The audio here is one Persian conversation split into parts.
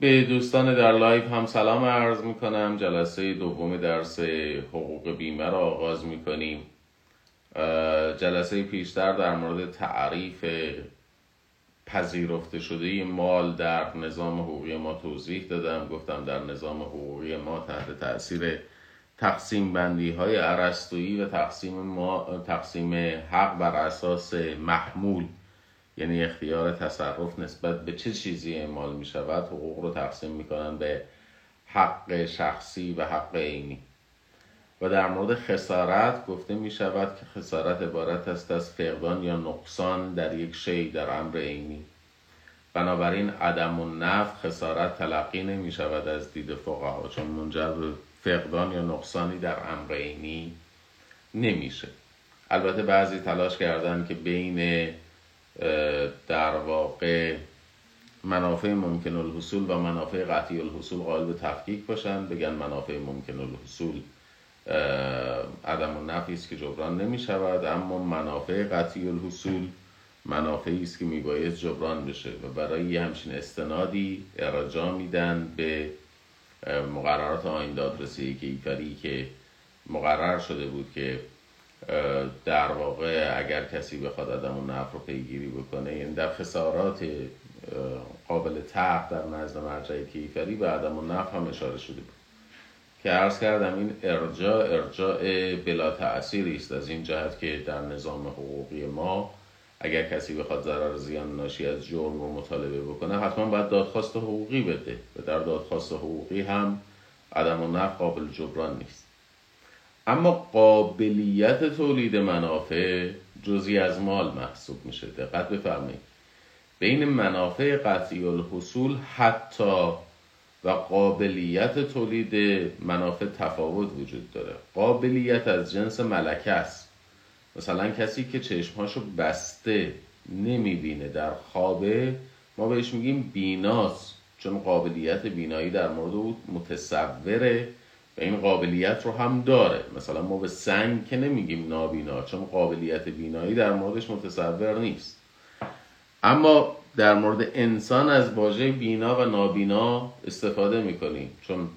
به دوستان در لایو هم سلام عرض می کنم جلسه دوم درس حقوق بیمه را آغاز می کنیم جلسه پیشتر در مورد تعریف پذیرفته شده مال در نظام حقوقی ما توضیح دادم. گفتم در نظام حقوقی ما تحت تاثیر تقسیم بندی های عرستویی و تقسیم, ما، تقسیم حق بر اساس محمول یعنی اختیار تصرف نسبت به چه چیزی اعمال می شود حقوق رو تقسیم می کنن به حق شخصی و حق عینی. و در مورد خسارت گفته می شود که خسارت عبارت است از فقدان یا نقصان در یک شی در امر عینی. بنابراین عدم و نف خسارت تلقی نمی شود از دید فقها چون منجر به فقدان یا نقصانی در امر عینی نمیشه. البته بعضی تلاش کردن که بین در واقع منافع ممکن الحصول و منافع قطعی الحصول قائل به تفکیک باشن. بگن منافع ممکن الحصول عدم و است که جبران نمی شود. اما منافع قطعی الحصول منافعی است که میباید جبران بشه و برای همچین استنادی ارجاع میدن به مقررات آین دادرسی کیفری که مقرر شده بود که در واقع اگر کسی بخواد عدم و نفر رو پیگیری بکنه یعنی در خسارات قابل تق در نزد مرجع کیفری به عدم و نفر هم اشاره شده بود. که عرض کردم این ارجاع ارجاع بلا تأثیری است از این جهت که در نظام حقوقی ما اگر کسی بخواد ضرر زیان ناشی از جرم رو مطالبه بکنه حتما باید دادخواست حقوقی بده. و در دادخواست حقوقی هم عدم و نفع قابل جبران نیست. اما قابلیت تولید منافع جزی از مال محسوب میشه. دقت بفرمایید. بین منافع قطعی الحصول حتی و قابلیت تولید منافع تفاوت وجود داره. قابلیت از جنس ملکه است. مثلا کسی که چشمهاشو بسته نمی‌بینه در خوابه ما بهش میگیم بیناست چون قابلیت بینایی در مورد او متصوره. و این قابلیت رو هم داره. مثلا ما به سنگ که نمیگیم نابینا چون قابلیت بینایی در موردش متصور نیست. اما در مورد انسان از واژه بینا و نابینا استفاده می‌کنیم. چون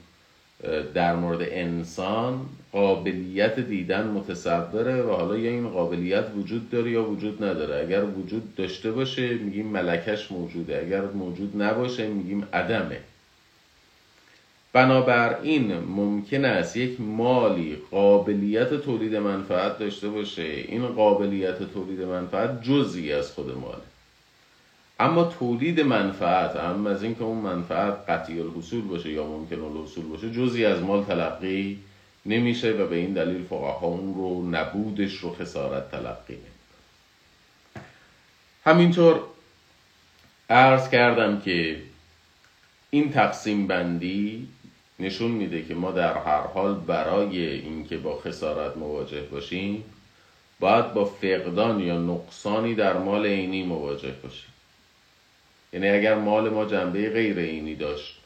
در مورد انسان قابلیت دیدن متصوره و حالا یا این قابلیت وجود داره یا وجود نداره. اگر وجود داشته باشه میگیم ملکش موجوده. اگر موجود نباشه میگیم عدمه. بنابراین ممکن است یک مالی قابلیت تولید منفعت داشته باشه. این قابلیت تولید منفعت جزی از خود ماله. اما تولید منفعت هم از اینکه اون منفعت قطعی الحصول باشه یا ممکن الحصول باشه جزی از مال تلقی نمیشه و به این دلیل فقها اون رو نبودش رو خسارت تلقی نمی‌کنه همینطور عرض کردم که این تقسیم بندی نشون میده که ما در هر حال برای اینکه با خسارت مواجه باشیم باید با فقدان یا نقصانی در مال عینی مواجه باشیم. یعنی اگر مال ما جنبه غیر عینی داشت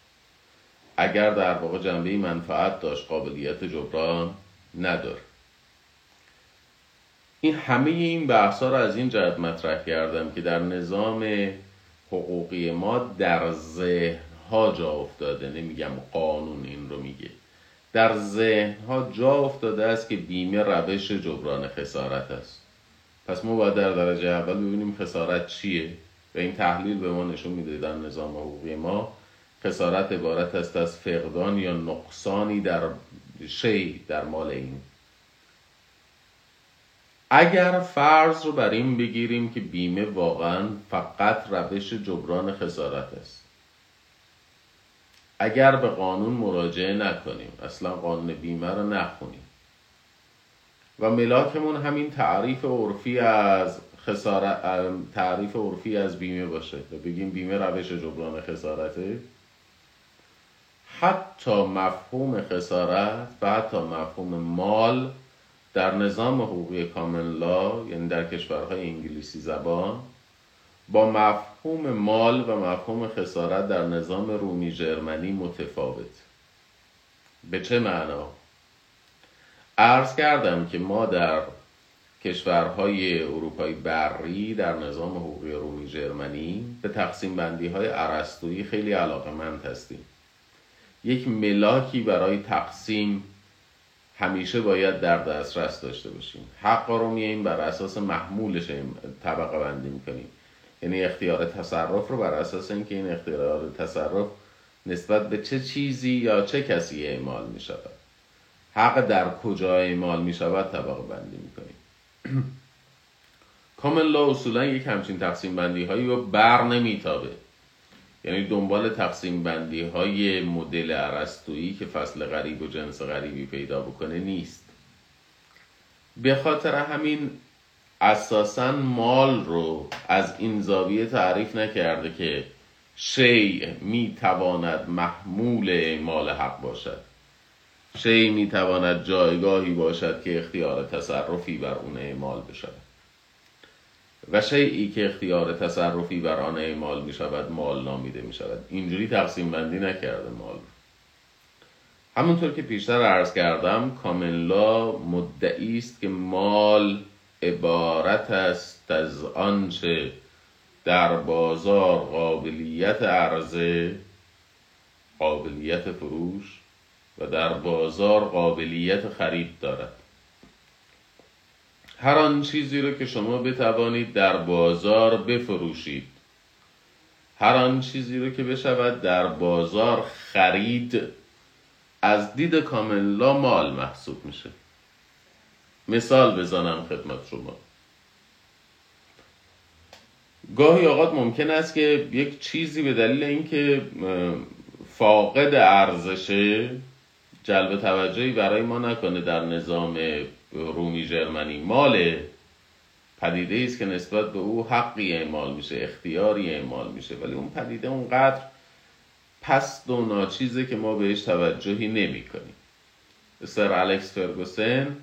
اگر در واقع جنبه منفعت داشت قابلیت جبران نداره این همه این بحث ها رو از این جهت مطرح کردم که در نظام حقوقی ما در ذهن ها جا افتاده نمیگم قانون این رو میگه. در ذهن ها جا افتاده است که بیمه روش جبران خسارت است. پس ما باید در درجه اول ببینیم خسارت چیه و این تحلیل به ما نشون میده در نظام حقوقی ما. خسارت عبارت است از فقدان یا نقصانی در شی در مال این. اگر فرض رو بر این بگیریم که بیمه واقعا فقط روش جبران خسارت است. اگر به قانون مراجعه نکنیم اصلا قانون بیمه رو نخونیم. و ملاکمون همین تعریف عرفی از خسارت تعریف عرفی از بیمه باشه. و بگیم بیمه روش جبران خسارته. حتی مفهوم خسارت و حتی مفهوم مال در نظام حقوقی کامن لا یعنی در کشورهای انگلیسی زبان با مفهوم مال و مفهوم خسارت در نظام رومی جرمنی متفاوت. به چه معنا؟ عرض کردم که ما در کشورهای اروپای بری در نظام حقوقی رومی جرمنی به تقسیم بندی های عرستویی خیلی علاقه مند هستیم. یک ملاکی برای تقسیم همیشه باید در دسترس داشته باشیم. حق رو میاییم بر اساس محمولش طبقه بندی می‌کنیم. یعنی اختیار تصرف رو بر اساس اینکه این اختیار تصرف نسبت به چه چیزی یا چه کسی اعمال می شود. حق در کجا اعمال می شود طبقه بندی می کنیم. کامل لا اصولا یک همچین تقسیم بندی هایی رو بر نمیتابه. یعنی دنبال تقسیم بندی های مدل عرستویی که فصل غریب و جنس غریبی پیدا بکنه نیست. به خاطر همین اساسا مال رو از این زاویه تعریف نکرده که شیع می تواند محمول اعمال حق باشد. شیع می تواند جایگاهی باشد که اختیار تصرفی بر اون اعمال بشود. و شیعی که اختیار تصرفی بر آن اعمال می شود مال نامیده می شود اینجوری تقسیم بندی نکرده مال همونطور که پیشتر عرض کردم کاملا مدعی است که مال عبارت است از آنچه در بازار قابلیت عرضه قابلیت فروش و در بازار قابلیت خرید دارد. هر آن چیزی رو که شما بتوانید در بازار بفروشید. هر آن چیزی رو که بشود در بازار خرید از دید کاملا مال محسوب میشه. مثال بزنم خدمت شما. گاهی اوقات ممکن است که یک چیزی به دلیل اینکه فاقد ارزشه جلب توجهی برای ما نکنه در نظام رومی جرمنی مال پدیده است که نسبت به او حقی اعمال میشه اختیاری اعمال میشه ولی اون پدیده اونقدر پست و ناچیزه که ما بهش توجهی نمی کنیم سر الکس فرگوسن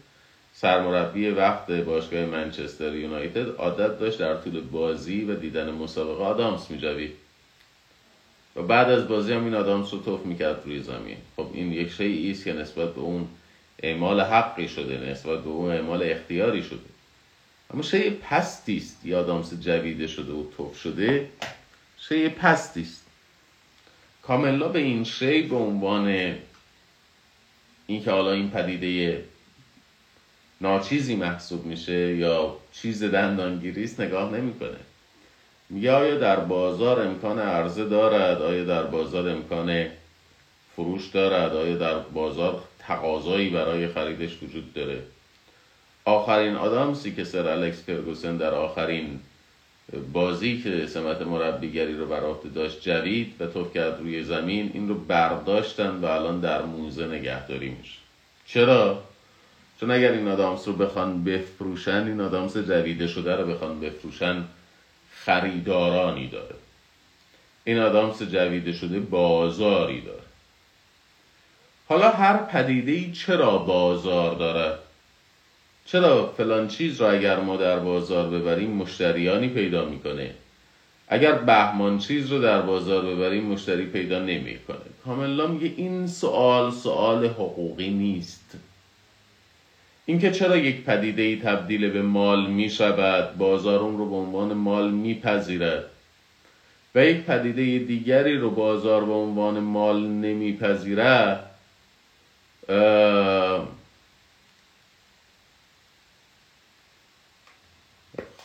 سرمربی وقت باشگاه منچستر یونایتد عادت داشت در طول بازی و دیدن مسابقه آدامس میجوید. و بعد از بازی هم این آدامس رو توف می‌کرد روی زمین. خب این یک شیعی است که نسبت به اون اعمال حقی شده نسبت به اون اعمال اختیاری شده. اما شیء پستی است. یا آدامس جویده شده و توف شده شیء پستی است. کاملا به این شی به عنوان اینکه حالا این پدیده ناچیزی محسوب میشه یا چیز دندانگیری است نگاه نمی‌کنه. میگه آیا در بازار امکان عرضه دارد؟ آیا در بازار امکان فروش دارد؟ آیا در بازار تقاضایی برای خریدش وجود داره؟ آخرین آدامسی که سر الکس فرگوسن در آخرین بازی که سمت مربیگری رو بر عهده داشت جوید و توف کرد روی زمین این رو برداشتن و الان در موزه نگهداری میشه. چرا؟ چون اگر این آدامس رو بخوان بفروشن؟ این آدامس جویده شده رو بخوان بفروشن؟ خریدارانی داره. این آدامس جویده شده بازاری داره. حالا هر پدیده ای چرا بازار دارد چرا فلان چیز را اگر ما در بازار ببریم مشتریانی پیدا می‌کنه؟ اگر بهمان چیز رو در بازار ببریم مشتری پیدا نمی‌کنه. کاملا میگه این سوال سوال حقوقی نیست. اینکه چرا یک پدیده ای تبدیل به مال می شود بازار اون رو به عنوان مال میپذیرد؟ و یک پدیده دیگری رو بازار به عنوان مال نمیپذیرد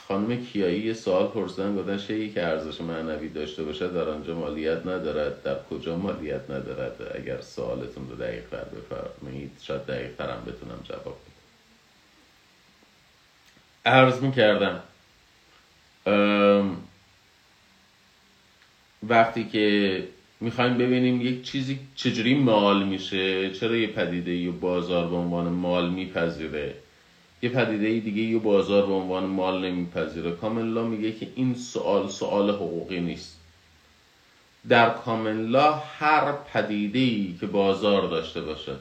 خانم کیایی یه سوال پرسیدن گفتن شیعی که ارزش معنوی داشته باشه در آنجا مالیت ندارد. در کجا مالیت ندارد؟ اگر سوالتون رو دقیق بفرمایید شاید دقیق ترم بتونم جواب عرض می‌کردم. وقتی که می‌خوایم ببینیم یک چیزی چجوری مال میشه چرا یه پدیده یه بازار به عنوان مال میپذیره؟ یه پدیده دیگه یه بازار به عنوان مال نمیپذیره. کاملا میگه که این سوال سوال حقوقی نیست. در کاملا هر پدیده ای که بازار داشته باشه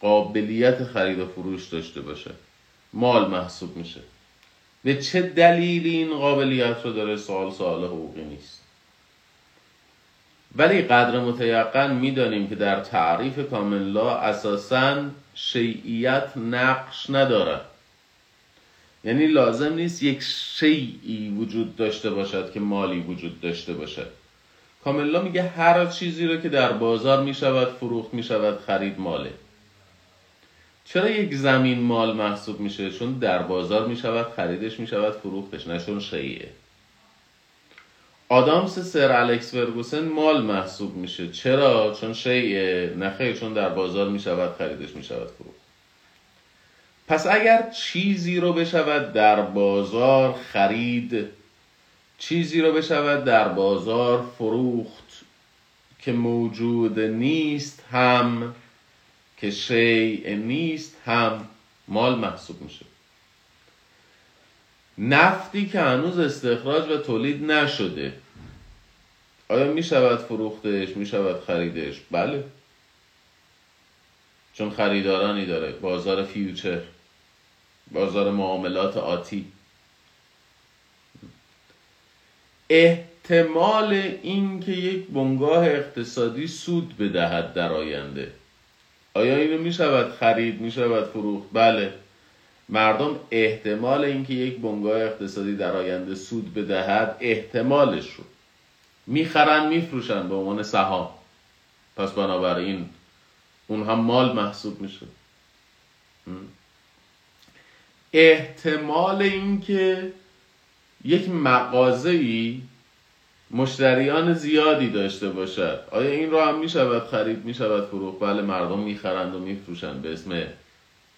قابلیت خرید و فروش داشته باشه مال محسوب میشه. به چه دلیلی این قابلیت رو داره سوال سوال حقوقی نیست؟ ولی قدر متیقن می‌دانیم که در تعریف کاملا اساسا شیعیت نقش ندارد. یعنی لازم نیست یک شیعی وجود داشته باشد که مالی وجود داشته باشد. کاملا میگه هر چیزی رو که در بازار می‌شود فروخت می‌شود خرید ماله. چرا یک زمین مال محسوب میشه؟ چون در بازار می‌شود خریدش می‌شود فروختش نه چون شیعه. آدامس سر الکس فرگوسن مال محسوب میشه. چرا؟ چون شیعه. نخیر چون در بازار می‌شود خریدش می‌شود فروخت. پس اگر چیزی رو بشود در بازار خرید چیزی رو بشود در بازار فروخت که موجود نیست هم که شیء نیست هم مال محسوب میشه. نفتی که هنوز استخراج و تولید نشده آیا می شود فروختش می شود خریدش؟ بله. چون خریدارانی داره بازار فیوچر بازار معاملات آتی. احتمال اینکه یک بنگاه اقتصادی سود بدهد در آینده. آیا اینو می شود خرید می شود فروخت؟ بله. مردم احتمال اینکه یک بنگاه اقتصادی در آینده سود بدهد احتمالش رو. می‌خرن میفروشن به عنوان سهام. پس بنابراین اون هم مال محسوب میشه. احتمال اینکه یک مغازه ای مشتریان زیادی داشته باشد. آیا این رو هم می شود خرید؟ می شود فروخت؟ بله مردم می خرند و می فروشند به اسم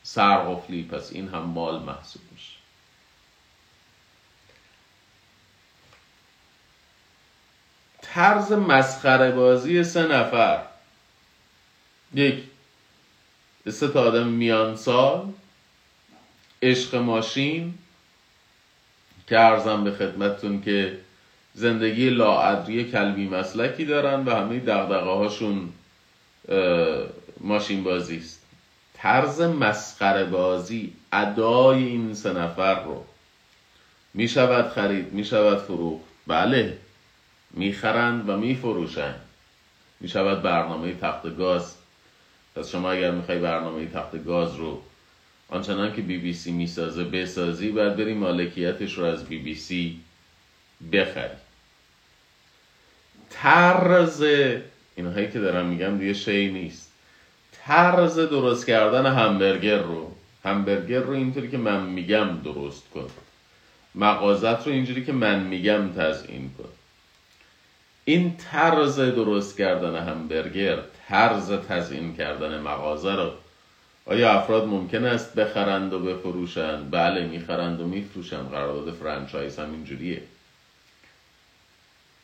سرقفلی پس این هم مال محسوب میشه. طرز مسخره بازی سه نفر. یک سه تا آدم میان سال عشق ماشین. که ارزم به خدمتتون که زندگی لاعدری کلبی مسلکی دارن و همه دقدقه هاشون ماشین بازی است. طرز مسخره بازی ادای این سه نفر رو می شود خرید می شود فروخت. بله می‌خرند و میفروشند. می شود برنامه تخت گاز. پس شما اگر می‌خوای برنامه تخت گاز رو آنچنان که بی بی سی می‌سازه بسازی باید بری مالکیتش رو از بی بی سی بخری. طرز اینهایی که دارم میگم دیگه شی نیست. طرز درست کردن همبرگر رو همبرگر رو اینطوری که من میگم درست کن. مغازت رو اینجوری که من میگم تزیین کن. این طرز درست کردن همبرگر طرز تزیین کردن مغازه رو آیا افراد ممکن است بخرند و بفروشند؟ بله می‌خرند و میفروشند. قرارداد فرانچایز هم اینجوریه.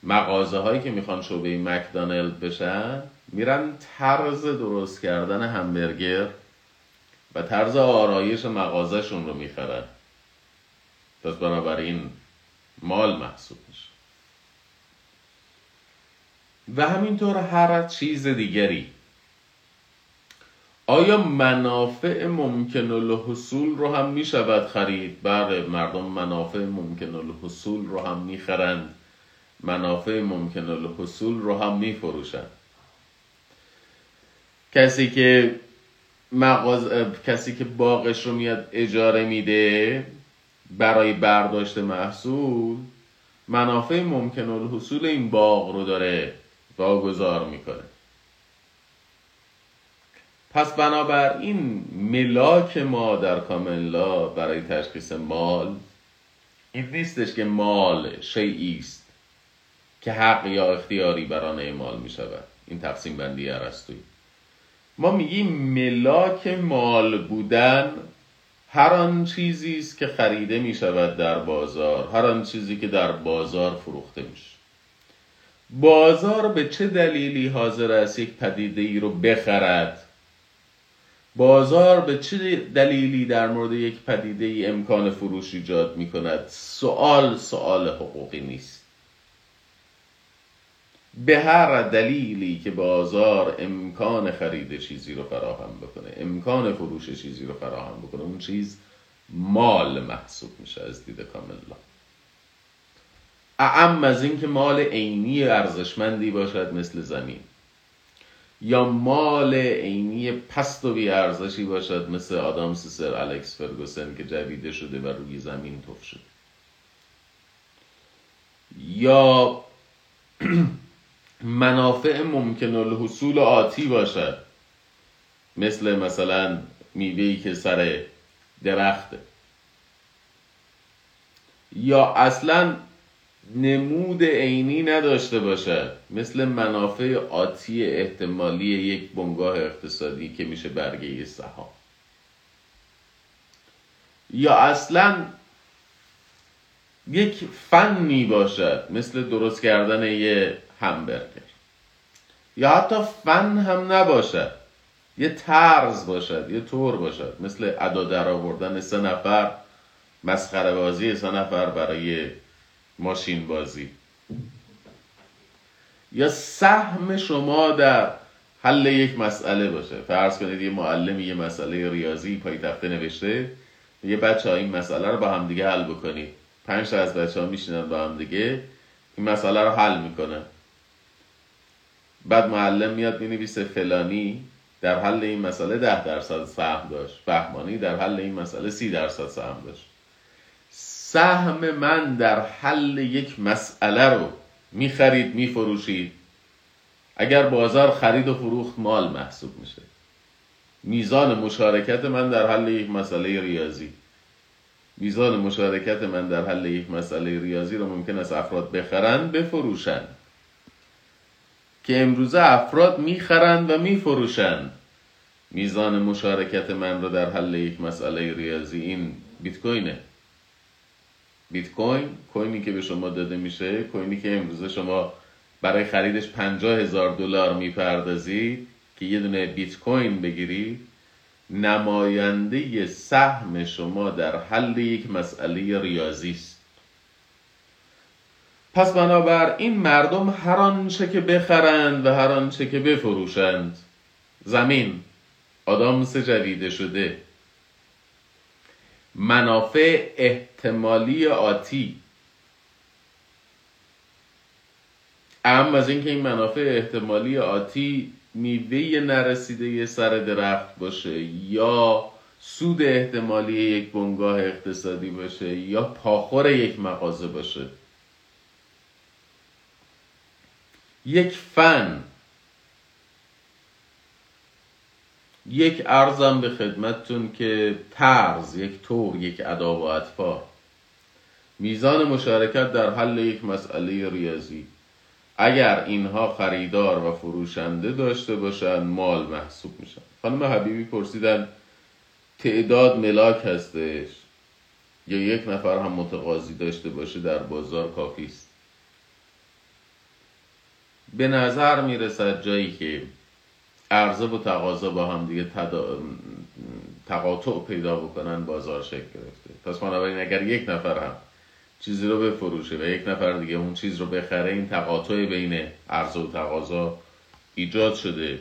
مغازه هایی که می‌خوان شعبه مکدانلد بشن میرن طرز درست کردن همبرگر و طرز آرایش مغازهشون رو می‌خرن. پس بنابراین مال محسوب میشه. و همینطور هر چیز دیگری. آیا منافع ممکن الحصول رو هم می شود خرید؟ بله مردم منافع ممکن الحصول رو هم می خرند منافع ممکن الحصول رو هم می فروشند کسی که مغاز... کسی که باغش رو میاد اجاره میده برای برداشت محصول منافع ممکن الحصول این باغ رو داره واگذار می‌کنه. پس بنابراین ملاک ما در کاملا برای تشخیص مال این نیستش که مال شیعی است. که حق یا اختیاری بران اعمال می شود این تقسیم بندی عرستوی ما میگیم ملاک مال بودن هر آن چیزی است که خریده می شود در بازار هر آن چیزی که در بازار فروخته میشه. بازار به چه دلیلی حاضر است یک پدیده ای رو بخرد؟ بازار به چه دلیلی در مورد یک پدیده ای امکان فروش ایجاد می کند سوال سوال حقوقی نیست. به هر دلیلی که بازار امکان خرید چیزی رو فراهم بکنه امکان فروش چیزی رو فراهم بکنه اون چیز مال محسوب میشه از دید کاملا. اعم از اینکه مال عینی ارزشمندی باشد مثل زمین. یا مال عینی پست و بیارزشی باشد مثل آدام سر الکس فرگوسن که جویده شده و روی زمین تف شده یا منافع ممکن الحصول آتی باشد. مثل مثلا میوهی که سر درخته. یا اصلا نمود عینی نداشته باشد. مثل منافع آتی احتمالی یک بنگاه اقتصادی که میشه برگه سهام. یا اصلا یک فنی باشد. مثل درست کردن یه همبرگر یا حتی فن هم نباشد یه طرز باشد یه طور باشد. مثل ادا در آوردن سه نفر مسخره بازی سه نفر برای ماشین بازی. یا سهم شما در حل یک مسئله باشه. فرض کنید یه معلم یه مسئله ریاضی پای تخته نوشته یه بچه این مسئله رو با هم دیگه حل بکنید پنج تا از بچه ها میشینن با هم دیگه این مسئله رو حل می‌کنن. بعد معلم میاد می‌نویسه فلانی در حل این مسئله ده درصد سهم داشت. فهمانی در حل این مسئله سی درصد سهم داشت. سهم من در حل یک مسئله رو می‌خرید میفروشید. اگر بازار خرید و فروخت مال محسوب میشه. میزان مشارکت من در حل یک مسئله ریاضی. میزان مشارکت من در حل یک مسئله ریاضی رو ممکن است افراد بخرند بفروشند که امروزه افراد می‌خرند و میفروشند. میزان مشارکت من رو در حل یک مسئله ریاضی این بیت کوینه بیت کوین کوینی که به شما داده میشه کوینی که امروزه شما برای خریدش پنجاه هزار دلار می‌پردازید که یه دونه بیت کوین بگیرید نماینده سهم شما در حل یک مسئله ریاضی است. پس بنابر این مردم هر آنچه که بخرند و هر آنچه که بفروشند. زمین آدامس جدیده شده. منافع احتمالی آتی. اهم از اینکه این منافع احتمالی آتی میوه نرسیده سر درخت باشه یا سود احتمالی یک بنگاه اقتصادی باشه یا پاخور یک مغازه باشه. یک فن. یک ارزم به خدمتتون که طرز یک طور یک ادا و اطفار میزان مشارکت در حل یک مسئله ریاضی. اگر اینها خریدار و فروشنده داشته باشند مال محسوب میشن. خانم حبیبی پرسیدن تعداد ملاک هستش یا یک نفر هم متقاضی داشته باشه در بازار کافی است؟ به نظر می‌رسد جایی که عرضه و تقاضا با هم دیگه تدا... تقاطع پیدا بکنن بازار شکل گرفته. پس بنابراین اگر یک نفر هم چیزی رو بفروشه و یک نفر دیگه اون چیز رو بخره این تقاطع بین عرضه و تقاضا ایجاد شده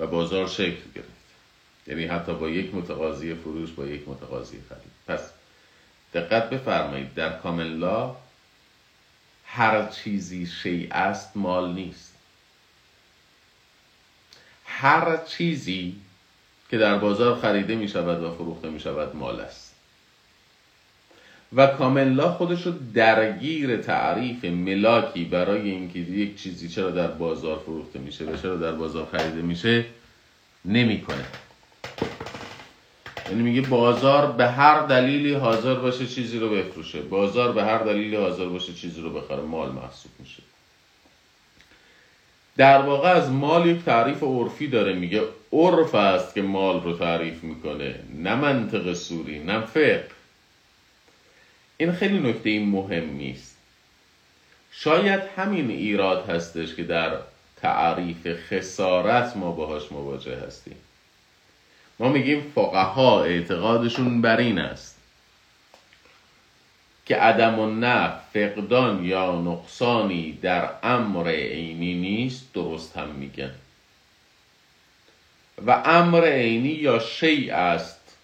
و بازار شکل گرفت یعنی حتی با یک متقاضی فروش با یک متقاضی خرید. پس دقت بفرمایید در کاملا هر چیزی شیء است مال نیست. هر چیزی که در بازار خریده می شود و فروخته می شود مال است. و کاملا خودش رو درگیر تعریف ملاکی برای اینکه یک چیزی چرا در بازار فروخته میشه و چرا در بازار خریده میشه نمی‌کنه. یعنی میگه بازار به هر دلیلی حاضر باشه چیزی رو بفروشه. بازار به هر دلیلی حاضر باشه چیزی رو بخره. مال محسوب میشه. در واقع از مال یک تعریف عرفی داره میگه عرف است که مال رو تعریف می‌کنه نه منطق سوری نه فقه. این خیلی نکته این مهم نیست. شاید همین ایراد هستش که در تعریف خسارت ما باهاش مواجه هستیم. ما میگیم فقها اعتقادشون بر این است. که عدم و نه فقدان یا نقصانی در امر عینی نیست درست هم میگن. و امر عینی یا شیء است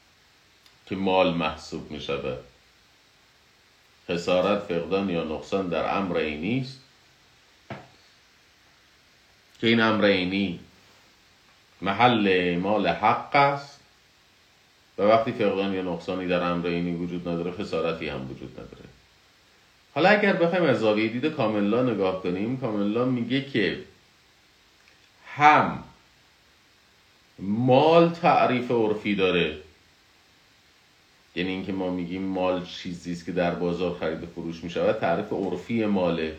که مال محسوب می شود خسارت فقدان یا نقصان در امر عینی است. که این امر عینی محل مال حق است. و وقتی فقدان یا نقصانی در امر اینی وجود نداره خسارتی هم وجود نداره. حالا اگر بخوایم از زاویه دید کاملا نگاه کنیم کاملا میگه که هم مال تعریف عرفی داره. یعنی اینکه ما میگیم مال چیزی است که در بازار خرید و فروش می شود تعریف عرفی ماله.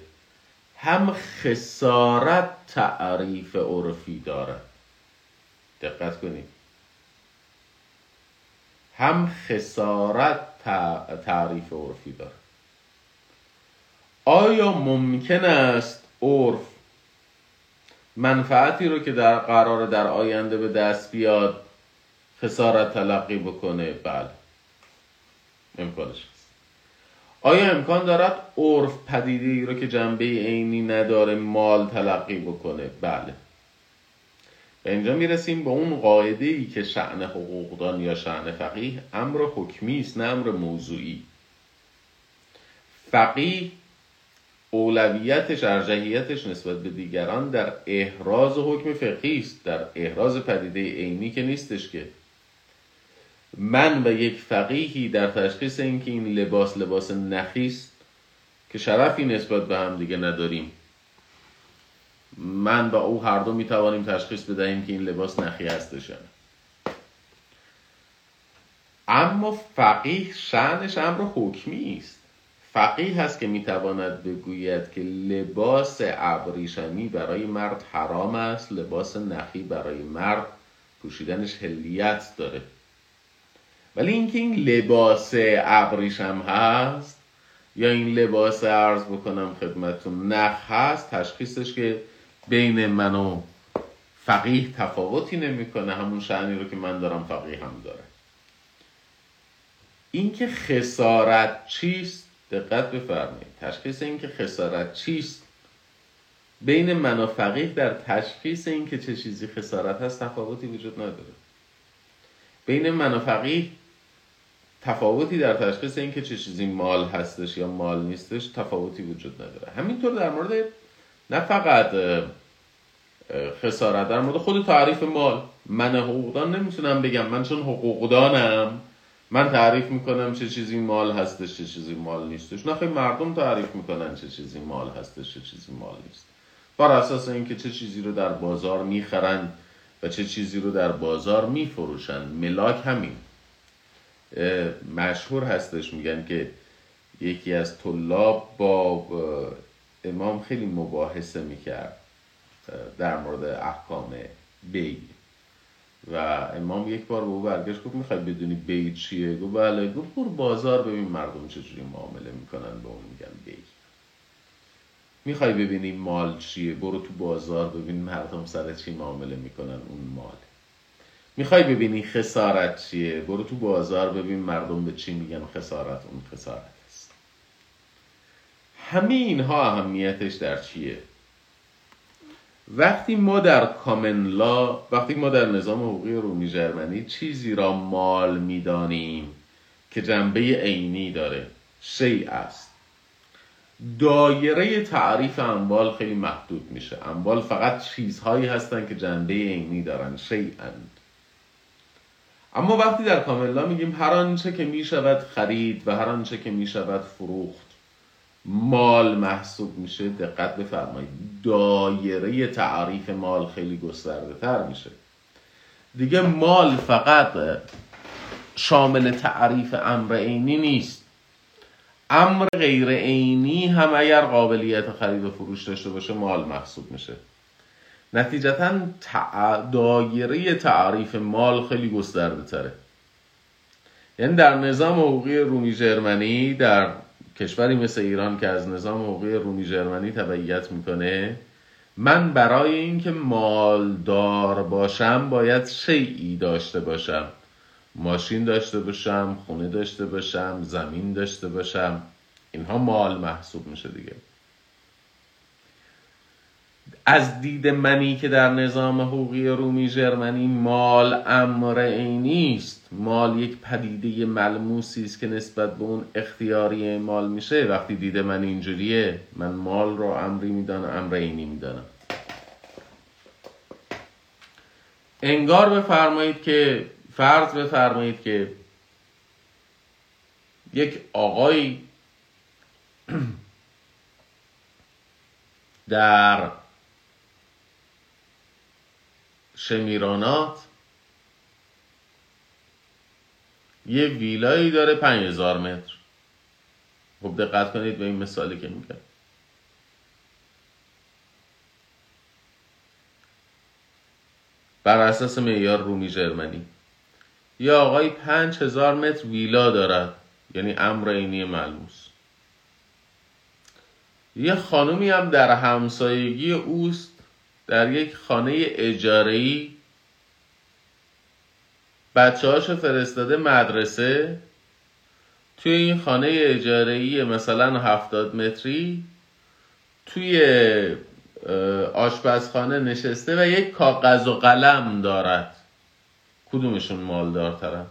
هم خسارت تعریف عرفی دارد. دقت کنید. هم خسارت تعریف عرفی دارد آیا ممکن است عرف منفعتی رو که در قرار در آینده به دست بیاد خسارت تلقی بکنه؟ بله. امکانش هست. آیا امکان دارد عرف پدیده ای رو که جنبه عینی نداره مال تلقی بکنه؟ بله. به اینجا می‌رسیم به اون قاعده ای که شعن حقوقدان یا شعن فقیه امر حکمی است نه امر موضوعی. فقیه اولویتش ارجحیتش نسبت به دیگران در احراز حکم فقهی است در احراز پدیده عینی که نیستش که. من و یک فقیهی در تشخیص اینکه این لباس لباس نخیست که شرفی نسبت به هم دیگه نداریم. من و او هر دو می‌توانیم تشخیص بدهیم که این لباس نخی هستش اما فقیه شعنش امر حکمی است. فقیه هست که می‌تواند بگوید که لباس ابریشمی برای مرد حرام است لباس نخی برای مرد پوشیدنش هلیت داره. ولی اینکه این لباس ابریشم هست یا این لباس عرض بکنم خدمتون نخ هست تشخیصش که بین من و فقیه تفاوتی نمی‌کنه همون شعنی رو که من دارم فقیه هم داره. اینکه خسارت چیست؟ دقت بفرمایید. تشخیص اینکه خسارت چیست؟ بین من و فقیه در تشخیص اینکه چه چیزی خسارت هست تفاوتی وجود نداره. بین من و فقیه تفاوتی در تشخیص اینکه چه چیزی مال هستش یا مال نیستش تفاوتی وجود نداره. همینطور در مورد نه فقط خسارت در مورد خود تعریف مال. من حقوقدان نمی‌تونم بگم. من چون حقوقدانم من تعریف می‌کنم چه چیزی مال هستش چه چیزی مال نیستش. نه خیلی مردم تعریف می‌کنن چه چیزی مال هستش چه چیزی مال نیست. بر اساس اینکه چه چیزی رو در بازار می‌خرن و چه چیزی رو در بازار میفروشن. ملاک همین. مشهور هستش میگن که یکی از طلاب با امام خیلی مباحثه می‌کرد در مورد احکام بی و امام یک بار به او برگشت گفت می‌خوای بدونی بی چیه؟ گفت بله گفت برو بازار ببین مردم چجوری معامله می‌کنن به اون میگن بی می‌خوای ببینی مال چیه؟ برو تو بازار ببین مردم سر چی معامله می‌کنن اون مال. می‌خوای ببینی خسارت چیه؟ برو تو بازار ببین مردم به چی میگن خسارت اون خسارت. همه اینها اهمیتش در چیه؟ وقتی ما در کامن لا وقتی ما در نظام حقوقی رومی جرمنی چیزی را مال می‌دانیم که جنبه عینی داره شی است. دایره تعریف اموال خیلی محدود میشه. اموال فقط چیزهایی هستند که جنبه عینی دارن شی اند اما وقتی در کاملا میگیم هر آنچه که می‌شود خرید و هر آنچه که می‌شود فروخت مال محسوب میشه دقت بفرمایید. دایره تعریف مال خیلی گسترده تر میشه. دیگه مال فقط شامل تعریف امر عینی نیست. امر غیر عینی هم اگر قابلیت خرید و فروش داشته باشه مال محسوب میشه. نتیجتا دایره تعریف مال خیلی گسترده تره. یعنی در نظام حقوقی رومی جرمنی در کشوری مثل ایران که از نظام حقوقی رومی جرمنی تبعیت می‌کنه من برای اینکه مالدار باشم باید شیعی داشته باشم. ماشین داشته باشم خونه داشته باشم زمین داشته باشم. اینها مال محسوب میشه دیگه. از دید منی که در نظام حقوقی رومی جرمنی مال امر عینی است مال یک پدیده ملموسی است که نسبت به اون اختیاری مال میشه. وقتی دید من اینجوریه من مال رو امری می‌دانم امر عینی می‌دانم. انگار بفرمایید که فرض بفرمایید که یک آقای در شمیرانات. یه ویلایی داره پنج هزار متر. خب دقت کنید به این مثالی که میگم. بر اساس معیار رومی جرمنی. یا آقای پنج هزار متر ویلا دارد. یعنی امر عینی ملموس. یه خانومی هم در همسایگی اوست در یک خانه اجارهی بچه هاشو فرستاده مدرسه. توی این خانه اجارهی مثلا هفتاد متری. توی آشپزخانه نشسته و یک کاغذ و قلم دارد. کدومشون مالدارترن؟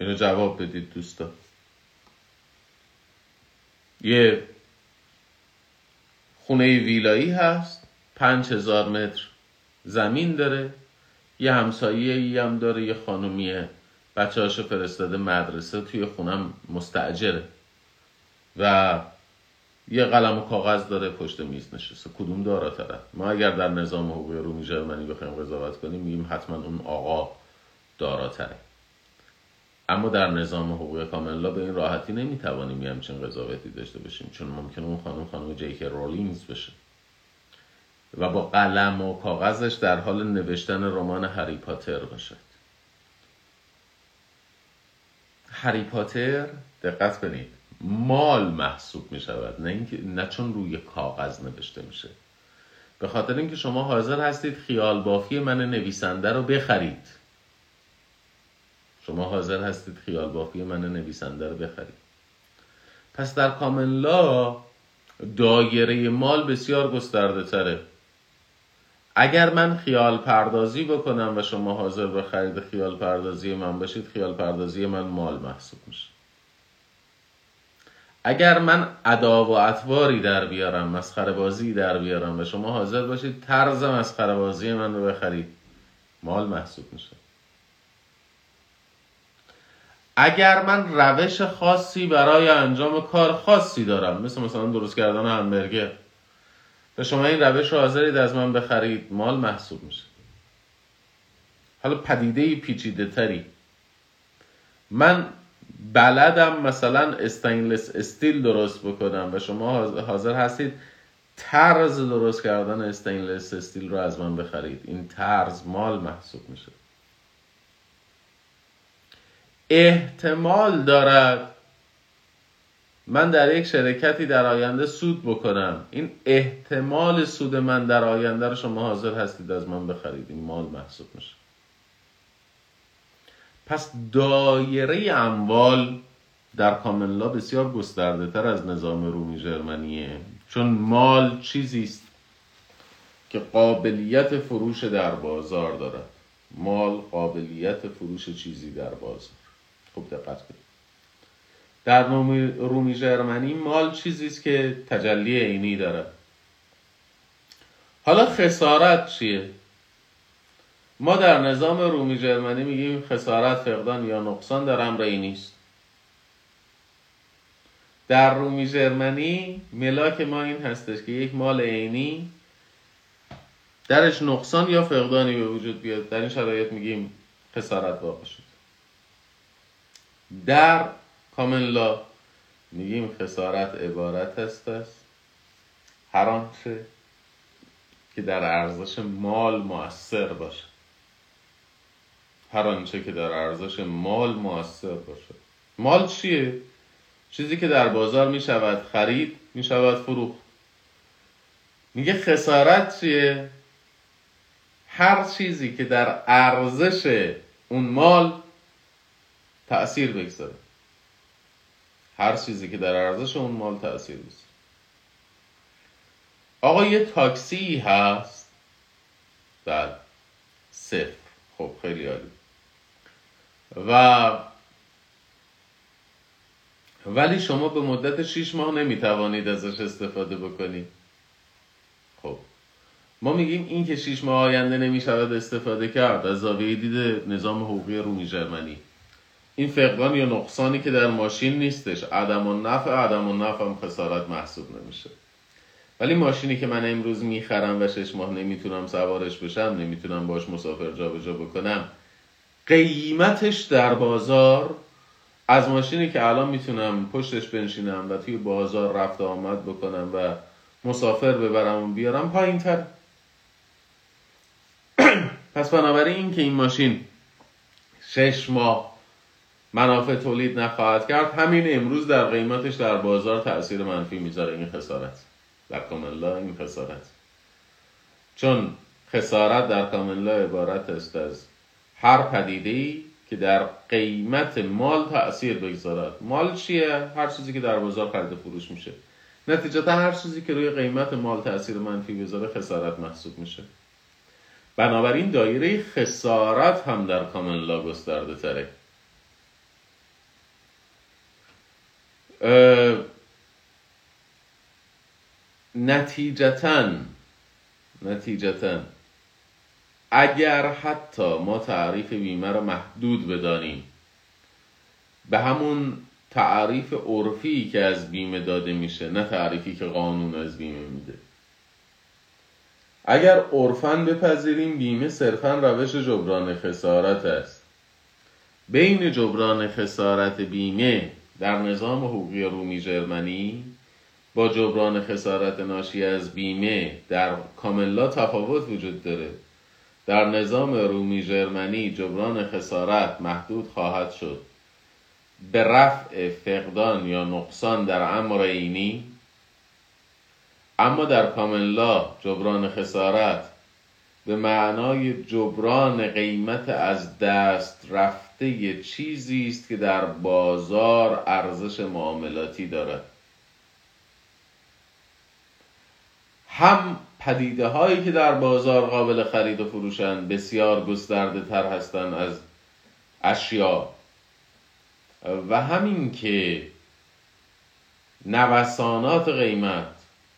اینو جواب بدید دوستا. یه خونه ویلایی هست. پنج هزار متر زمین داره یه همسایه ای هم داره یه خانومیه. بچه هاشو فرستاده مدرسه توی خونم مستعجره و یه قلم و کاغذ داره پشت میز نشسته. کدوم داراتره ما اگر در نظام حقوقی رومی جرمنی بخوایم قضاوت کنیم میگیم حتما اون آقا داراتره. اما در نظام حقوق کاملا به این راحتی نمی‌توانیم یه همچین قضاوتی داشته باشیم چون ممکنه اون خانم خانم جیک رولینگز بشه. و با قلم و کاغذش در حال نوشتن رمان هری پاتر باشد. هری پاتر دقت کنید مال محسوب می شود نه, اینکه نه چون روی کاغذ نوشته میشه به خاطر اینکه شما حاضر هستید خیال بافی من نویسنده رو بخرید. شما حاضر هستید خیال بافی من نویسنده رو بخرید. پس در کاملا دایره مال بسیار گسترده تره. اگر من خیال پردازی بکنم و شما حاضر به خرید خیال پردازی من باشید خیال پردازی من مال محسوب میشه. اگر من ادا و اطواری در بیارم مسخره بازی در بیارم و شما حاضر باشید طرز مسخره بازی من رو بخرید مال محسوب میشه. اگر من روش خاصی برای انجام کار خاصی دارم مثل مثلا درست کردن همبرگر و شما این روش رو حاضرید از من بخرید. مال محسوب میشه. حالا پدیده پیچیده تری من بلدم مثلا استینلس استیل درست بکنم و شما حاضر هستید طرز درست کردن استینلس استیل رو از من بخرید. این طرز مال محسوب میشه. احتمال دارد من در یک شرکتی در آینده سود بکنم. این احتمال سود من در آینده رو شما حاضر هستید از من بخرید. این مال محسوب میشه. پس دایره اموال در کاملا بسیار گسترده تر از نظام رومی جرمنیه. چون مال چیزی است که قابلیت فروش در بازار دارد. مال قابلیت فروش چیزی در بازار. خوب دقت کنید. در رومی جرمنی مال چیزی است که تجلی عینی داره. حالا خسارت چیه؟ ما در نظام رومی جرمنی میگیم خسارت فقدان یا نقصان در امر عینی است. در رومی جرمنی ملاک ما این هستش که یک مال عینی درش نقصان یا فقدانی به وجود بیاد. در این شرایط میگیم خسارت واقع شد. در کاملا میگیم خسارت عبارت است است هر آنچه که در ارزش مال موثر باشه هر آنچه که در ارزش مال موثر باشه مال چیه؟ چیزی که در بازار می شود خرید می شود فروخت. میگه خسارت چیه؟ هر چیزی که در ارزش اون مال تأثیر بگذاره. هر چیزی که در ارزش اون مال تأثیر بگذاره آقا یه تاکسی هست. بله. صفر. خب خیلی عالی. و ولی شما به مدت 6 ماه نمی‌توانید ازش استفاده بکنید. خب. ما میگیم این که شیش ماه آینده نمی‌شود استفاده کرد از زاویه دید نظام حقوقی رومی جرمنی. این فقدان یا نقصانی که در ماشین نیستش عدم و نفع عدم و نفع هم خسارت محسوب نمیشه. ولی ماشینی که من امروز می‌خرم و شش ماه نمی‌تونم سوارش بشم نمی‌تونم باش مسافر جابجا بکنم قیمتش در بازار از ماشینی که الان می‌تونم پشتش بنشینم و توی بازار رفت آمد بکنم و مسافر ببرم و بیارم پایین تر پس بنابراین این که این ماشین شش ماه منافع تولید نخواهد کرد. همین امروز در قیمتش در بازار تاثیر منفی می‌ذاره. این خسارت. در کاملا این خسارت. چون خسارت در کاملا عبارت است از هر پدیده ای که در قیمت مال تاثیر بگذارد. مال چیه؟ هر چیزی که در بازار خرید فروش میشه. نتیجتا هر چیزی که روی قیمت مال تاثیر منفی بذاره خسارت محسوب میشه. بنابراین دایره خسارت هم در کاملا گسترده تره نتیجتا نتیجتا اگر حتی ما تعریف بیمه رو محدود بدانیم به همون تعریف عرفی که از بیمه داده میشه نه تعریفی که قانون از بیمه میده. اگر عرفا بپذیریم بیمه صرفا روش جبران خسارت است. بین جبران خسارت بیمه در نظام حقوقی رومی جرمنی با جبران خسارت ناشی از بیمه در کاملا تفاوت وجود داره. در نظام رومی جرمنی جبران خسارت محدود خواهد شد. به رفع فقدان یا نقصان در امر عینی اما در کاملا جبران خسارت به معنای جبران قیمت از دست رفته چیزی است که در بازار ارزش معاملاتی دارد. هم پدیده هایی که در بازار قابل خرید و فروشند بسیار گسترده تر هستند از اشیا و همین که نوسانات قیمت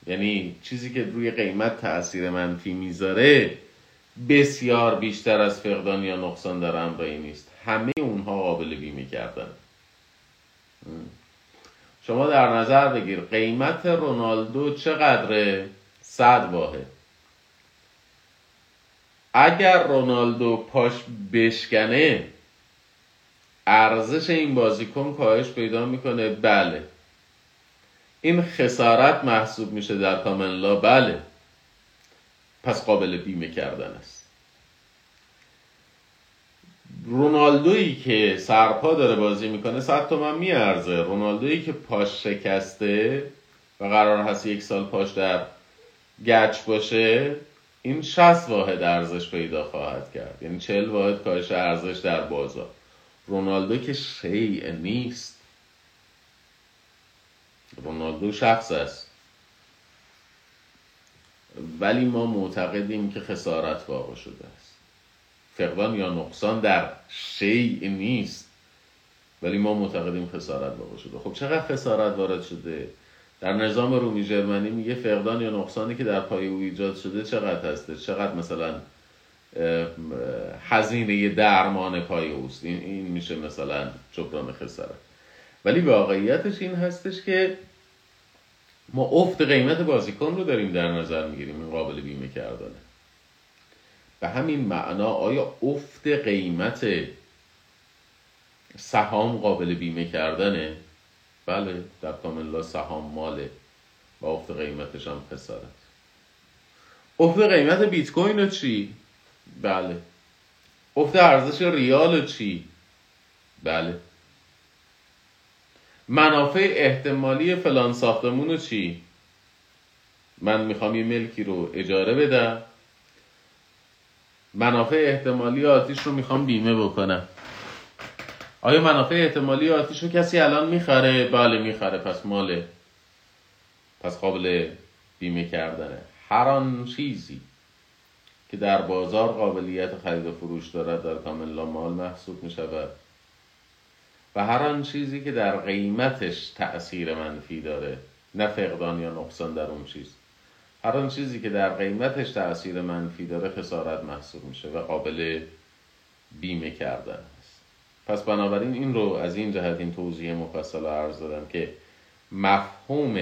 یعنی چیزی که روی قیمت تاثیر منفی می‌ذاره بسیار بیشتر از فقدان یا نقصان در امرایی نیست. همه اونها قابل بیمه کردن. شما در نظر بگیر قیمت رونالدو چقدره؟ صد واحد. اگر رونالدو پاش بشکنه ارزش این بازیکن کاهش پیدا می‌کنه. بله. این خسارت محسوب میشه در کاملا بله. پس قابل بیمه کردن است. رونالدویی که سرپا داره بازی می‌کنه صد تومن میارزه. رونالدویی که پاش شکسته و قرار هست یک سال پاش در گچ باشه این 60 واحد ارزش پیدا خواهد کرد. یعنی 40 واحد کاهش ارزش در بازار. رونالدو که شیء نیست. رونالدو شخص است. ولی ما معتقدیم که خسارت واقع شده است. فقدان یا نقصان در شیء نیست. ولی ما معتقدیم خسارت واقع شده. خب چقدر خسارت وارد شده؟ در نظام رومی جرمنی میگه فقدان یا نقصانی که در پای او ایجاد شده چقدر هسته؟ چقدر مثلا هزینه درمان پای اوست؟ این, این میشه مثلا جبران خسارت. ولی واقعیتش این هستش که ما افت قیمت بازیکن رو داریم در نظر می‌گیریم این قابل بیمه کردنه. به همین معنا آیا افت قیمت سهام قابل بیمه کردنه؟ بله در کاملا سهام ماله و افت قیمتش هم خسارت. افت قیمت بیت کوین چی؟ بله. افت ارزش ریال چی؟ بله. منافع احتمالی فلان ساختمون چی؟ من می‌خوام یه ملکی رو اجاره بدم. منافع احتمالی آتیش رو می‌خوام بیمه بکنم. آیا منافع احتمالی آتیش رو کسی الان می‌خره؟ بله می‌خره. پس ماله پس قابل بیمه کردنه. هر آن چیزی که در بازار قابلیت خرید و فروش دارد در کاملا مال محسوب می شود و هر آن چیزی که در قیمتش تأثیر منفی داره نه فقدان یا نقصان در اون چیز. هر آن چیزی که در قیمتش تاثیر منفی داره خسارت محسوب میشه و قابل بیمه کردن است. پس بنابراین این رو از این جهت این توضیح مفصل عرض دادم که مفهوم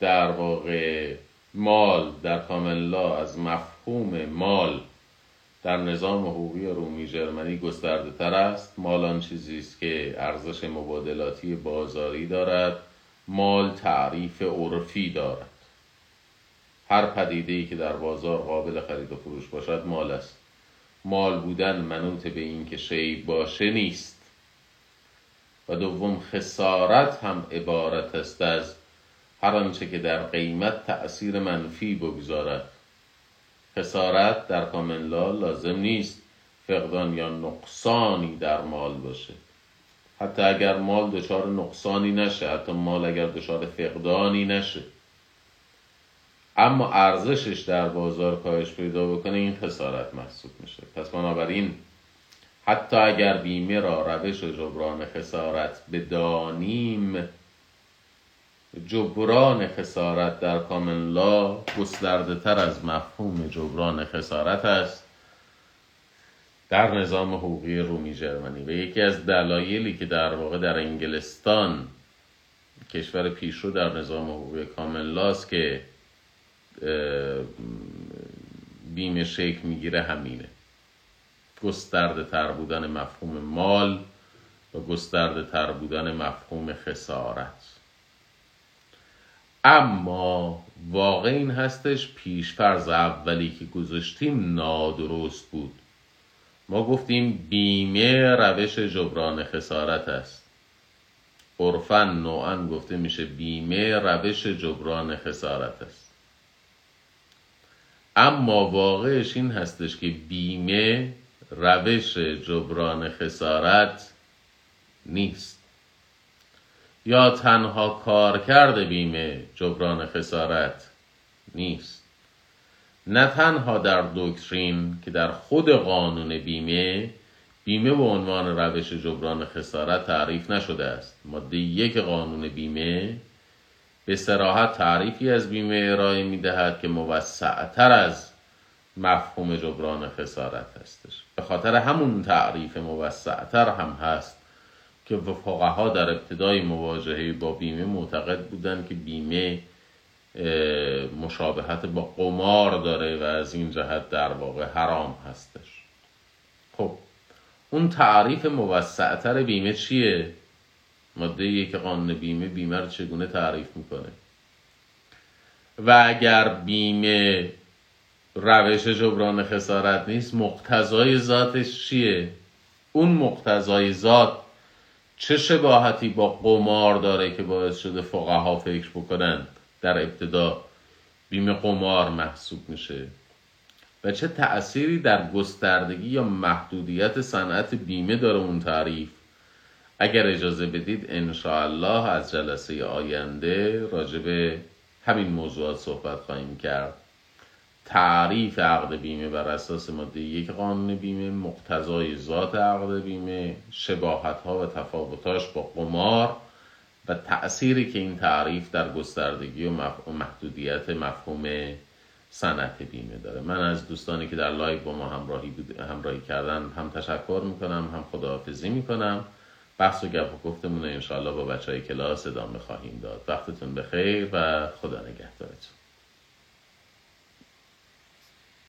در واقع مال در کاملا از مفهوم مال در نظام حقوقی رومی جرمنی گسترده تر است. مال آن چیزی است که ارزش مبادلاتی بازاری دارد. مال تعریف عرفی دارد. هر پدیده ای که در بازار قابل خرید و فروش باشد مال است. مال بودن منوط به این که شی باشه نیست. و دوم خسارت هم عبارت است از هر آنچه که در قیمت تأثیر منفی بگذارد. خسارت در کاملا لازم نیست فقدان یا نقصانی در مال باشه. حتی اگر مال دچار نقصانی نشه حتی مال اگر دچار فقدانی نشه. اما ارزشش در بازار کاهش پیدا بکنه این خسارت محسوب میشه. پس بنابراین حتی اگر بیمه را روش جبران خسارت بدانیم جبران خسارت در کامن لا گسترده تر از مفهوم جبران خسارت است. در نظام حقوقی رومی جرمنی و یکی از دلایلی که در واقع در انگلستان کشور پیشرو در نظام حقوقی کامن است که بیمه شکل می‌گیره همینه. گسترده تر بودن مفهوم مال و گسترده تر بودن مفهوم خسارت. اما واقع این هستش پیشفرز اولی که گذاشتیم نادرست بود. ما گفتیم بیمه روش جبران خسارت است. عرفا نوعا گفته میشه بیمه روش جبران خسارت است. اما واقعش این هستش که بیمه روش جبران خسارت نیست. یا تنها کارکرد بیمه جبران خسارت نیست. نه تنها در دکترین که در خود قانون بیمه بیمه به عنوان روش جبران خسارت تعریف نشده است. ماده یک قانون بیمه به سراحت تعریفی از بیمه ارائه می دهد که موسعتر از مفهوم جبران خسارت هستش به خاطر همون تعریف موسعتر هم هست که ها در ابتدای مواجهه با بیمه معتقد بودند که بیمه مشابهت با قمار داره و از این جهت در واقع حرام هستش خب اون تعریف موسعتر بیمه چیه؟ ماده یک قانون بیمه بیمه رو چگونه تعریف می‌کنه. و اگر بیمه روش جبران خسارت نیست مقتضای ذاتش چیه؟ اون مقتضای ذات چه شباهتی با قمار داره که باعث شده فقها فکر بکنند در ابتدا بیمه قمار محسوب میشه. و چه تأثیری در گستردگی یا محدودیت صنعت بیمه داره اون تعریف؟ اگر اجازه بدید انشاءالله از جلسه آینده راجب همین موضوعات صحبت خواهیم کرد. تعریف عقد بیمه بر اساس ماده یک قانون بیمه مقتضای ذات عقد بیمه شباهت ها و تفاوتاش با قمار و تأثیری که این تعریف در گستردگی و محدودیت مفهوم صنعت بیمه داره. من از دوستانی که در لایو با ما همراهی, همراهی کردن هم تشکر می‌کنم هم خداحافظی می‌کنم. بحث و گپ و گفتمون انشاءالله با بچه های کلاس ادامه خواهیم داد. وقتتون بخیر و خدا نگهدارتون.